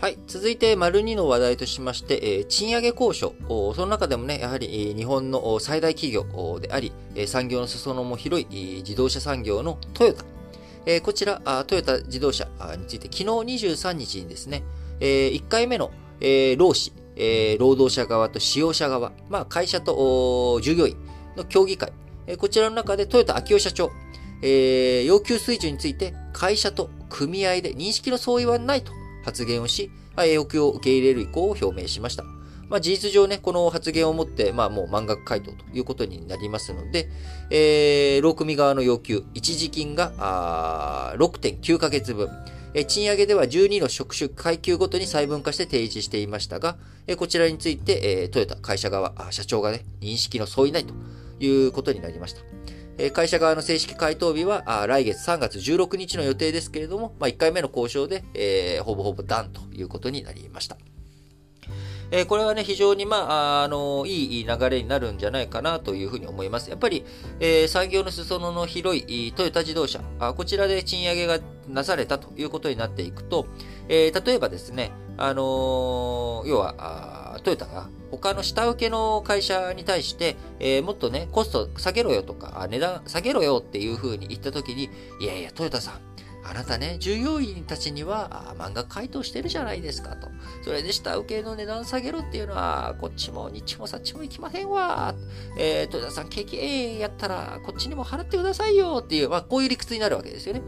はい。続いて、丸2の話題としまして、えー、賃上げ交渉。その中でもね、やはり、日本の最大企業であり、産業の裾野も広い自動車産業のトヨタ。えー、こちら、トヨタ自動車について、昨日23日にですね、えー、1回目の、えー、労使、えー、労働者側と使用者側、まあ、会社と従業員の協議会、えー、こちらの中でトヨタ秋夫社長、えー、要求水準について会社と組合で認識の相違はないと発言をし、要求を受け入れる意向を表明しました。まあ、事実上ね、この発言をもって、まあ、もう満額回答ということになりますので、えー、労組側の要求、一時金が6.9ヶ月分、賃上げでは12の職種階級ごとに細分化して提示していましたが、こちらについて、トヨタ会社側、社長がね、認識の相違ないということになりました。会社側の正式回答日は来月3月16日の予定ですけれども、まあ、1回目の交渉で、えー、ほぼほぼダンということになりました。えー、これはね、非常に、まあ、あの、いい流れになるんじゃないかなというふうに思います。やっぱり、えー、産業の裾野の広いトヨタ自動車、あこちらで賃上げがなされたということになっていくと、えー、例えばですね、あの要はトヨタが他の下請けの会社に対して、えー、もっとね、コスト下げろよとか、値段下げろよっていうふうに言ったときに、いやいや、トヨタさん、あなたね、従業員たちには漫画回答してるじゃないですかと。それで下請けの値段下げろっていうのは、こっちもにっちもさっちも行きませんわ。えー、豊田さん、経験やったら、こっちにも払ってくださいよっていう、まあ、こういう理屈になるわけですよね。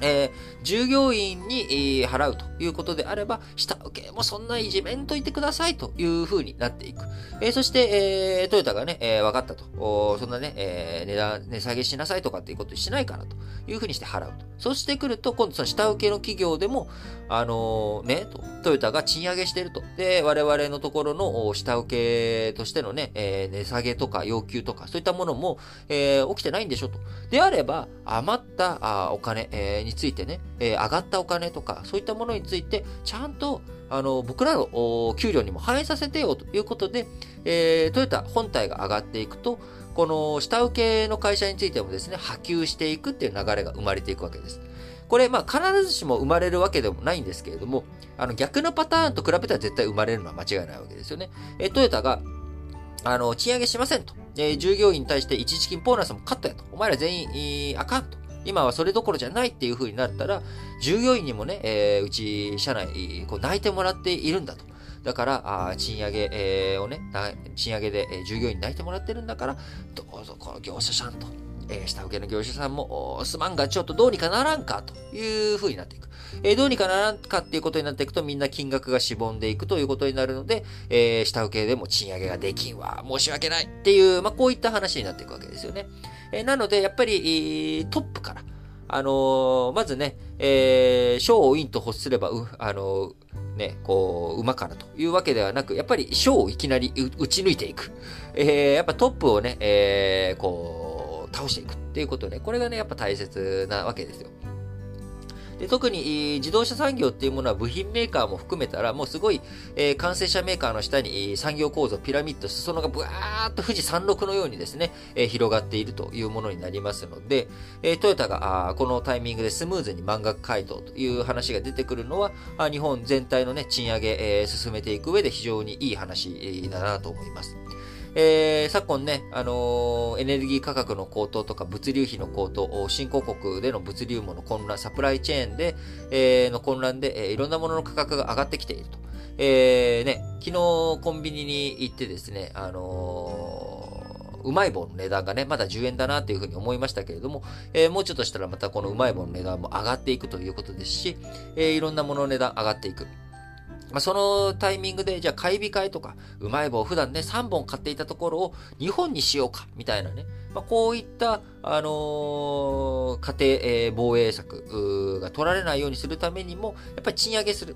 えー、従業員に、え、払うということであれば、下請けもそんないじめんといてくださいという風になっていく。えー、そして、えー、トヨタがね、えー、分かったと。そんなね、えー、値段、値下げしなさいとかっていうことしないからという風にして払うと。そしてくると、今度その下請けの企業でも、あのー、ね、と、トヨタが賃上げしてると。で、我々のところの下請けとしてのね、えー、値下げとか要求とか、そういったものも、えー、起きてないんでしょと。であれば、余ったあお金、えー、についてね、え、上がったお金とか、そういったものについて、ちゃんと、あの、僕らの給料にも反映させてよということで、えー、トヨタ本体が上がっていくと、この下請けの会社についてもですね、波及していくっていう流れが生まれていくわけです。これ、まあ、必ずしも生まれるわけでもないんですけれども、あの、逆のパターンと比べたら絶対生まれるのは間違いないわけですよね。えトヨタが、あの、賃上げしませんと。え従業員に対して一時金ボーナスもカットやと。お前ら全員、あかんと。今はそれどころじゃないっていう風になったら、従業員にもね、えー、うち社内、こう泣いてもらっているんだと。だから、あ賃上げ、えー、をね、賃上げで、え、従業員に泣いてもらってるんだから、どうぞこの業者さんと、えー、下請けの業者さんも、すまんがちょっとどうにかならんかという風になっていく。えー、どうにかならんかっていうことになっていくと、みんな金額がしぼんでいくということになるので、えー、下請けでも賃上げができんわ、申し訳ないっていう、まあ、こういった話になっていくわけですよね。え、なので、やっぱり、トップから、あの、まずね、えー、賞を陰と欲すれば、う、あの、ね、こう、馬からというわけではなく、やっぱり賞をいきなり打ち抜いていく。え、やっぱトップをね、え、こう、倒していくっていうことね、これがね、やっぱ大切なわけですよ。で特に自動車産業っていうものは部品メーカーも含めたら、もうすごい、えー、完成車メーカーの下に産業構造、ピラミッド、裾野がブワーっと富士山麓のようにですね、えー、広がっているというものになりますので、えー、トヨタがあこのタイミングでスムーズに満額回答という話が出てくるのは、あ日本全体のね、賃上げ、え、進めていく上で非常にいい話だなと思います。えー、昨今ね、あのー、エネルギー価格の高騰とか物流費の高騰、新興国での物流網の混乱、サプライチェーンで、えー、の混乱で、えー、いろんなものの価格が上がってきていると。えー、ね、昨日コンビニに行ってですね、あのー、うまい棒の値段がね、まだ10円だなっていうふうに思いましたけれども、えー、もうちょっとしたらまたこのうまい棒の値段も上がっていくということですし、えー、いろんなものの値段上がっていく。まあ、そのタイミングで、じゃあ買い控えとか、うまい棒普段ね、3本買っていたところを2本にしようか、みたいなね。まあ、こういった、あのー、家庭、えー、防衛策が取られないようにするためにも、やっぱり賃上げする。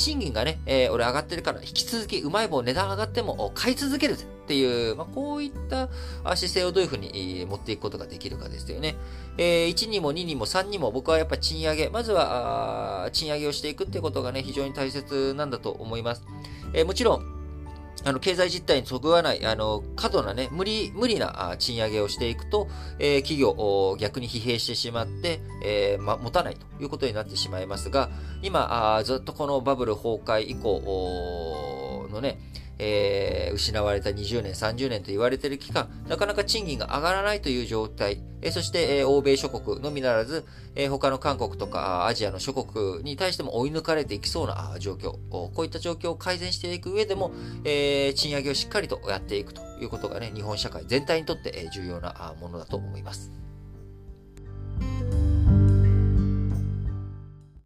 賃金がね、えー、俺上がってるから、引き続きうまい棒値段上がっても買い続けるぜっていう、まあ、こういった姿勢をどういうふうに持っていくことができるかですよね。えー、1にも2にも3にも僕はやっぱ賃上げ、まずは賃上げをしていくっていうことがね、非常に大切なんだと思います。えー、もちろん、あの、経済実態にそぐわない、あの、過度なね、無理、無理な賃上げをしていくと、えー、企業を、逆に疲弊してしまって、えー、ま、持たないということになってしまいますが、今、あずっとこのバブル崩壊以降のね、えー、失われた20年、30年と言われている期間、なかなか賃金が上がらないという状態、えそして、え欧米諸国のみならず、え他の韓国とかアジアの諸国に対しても追い抜かれていきそうな状況、こういった状況を改善していく上でも、え賃上げをしっかりとやっていくということがね、日本社会全体にとって重要なものだと思います。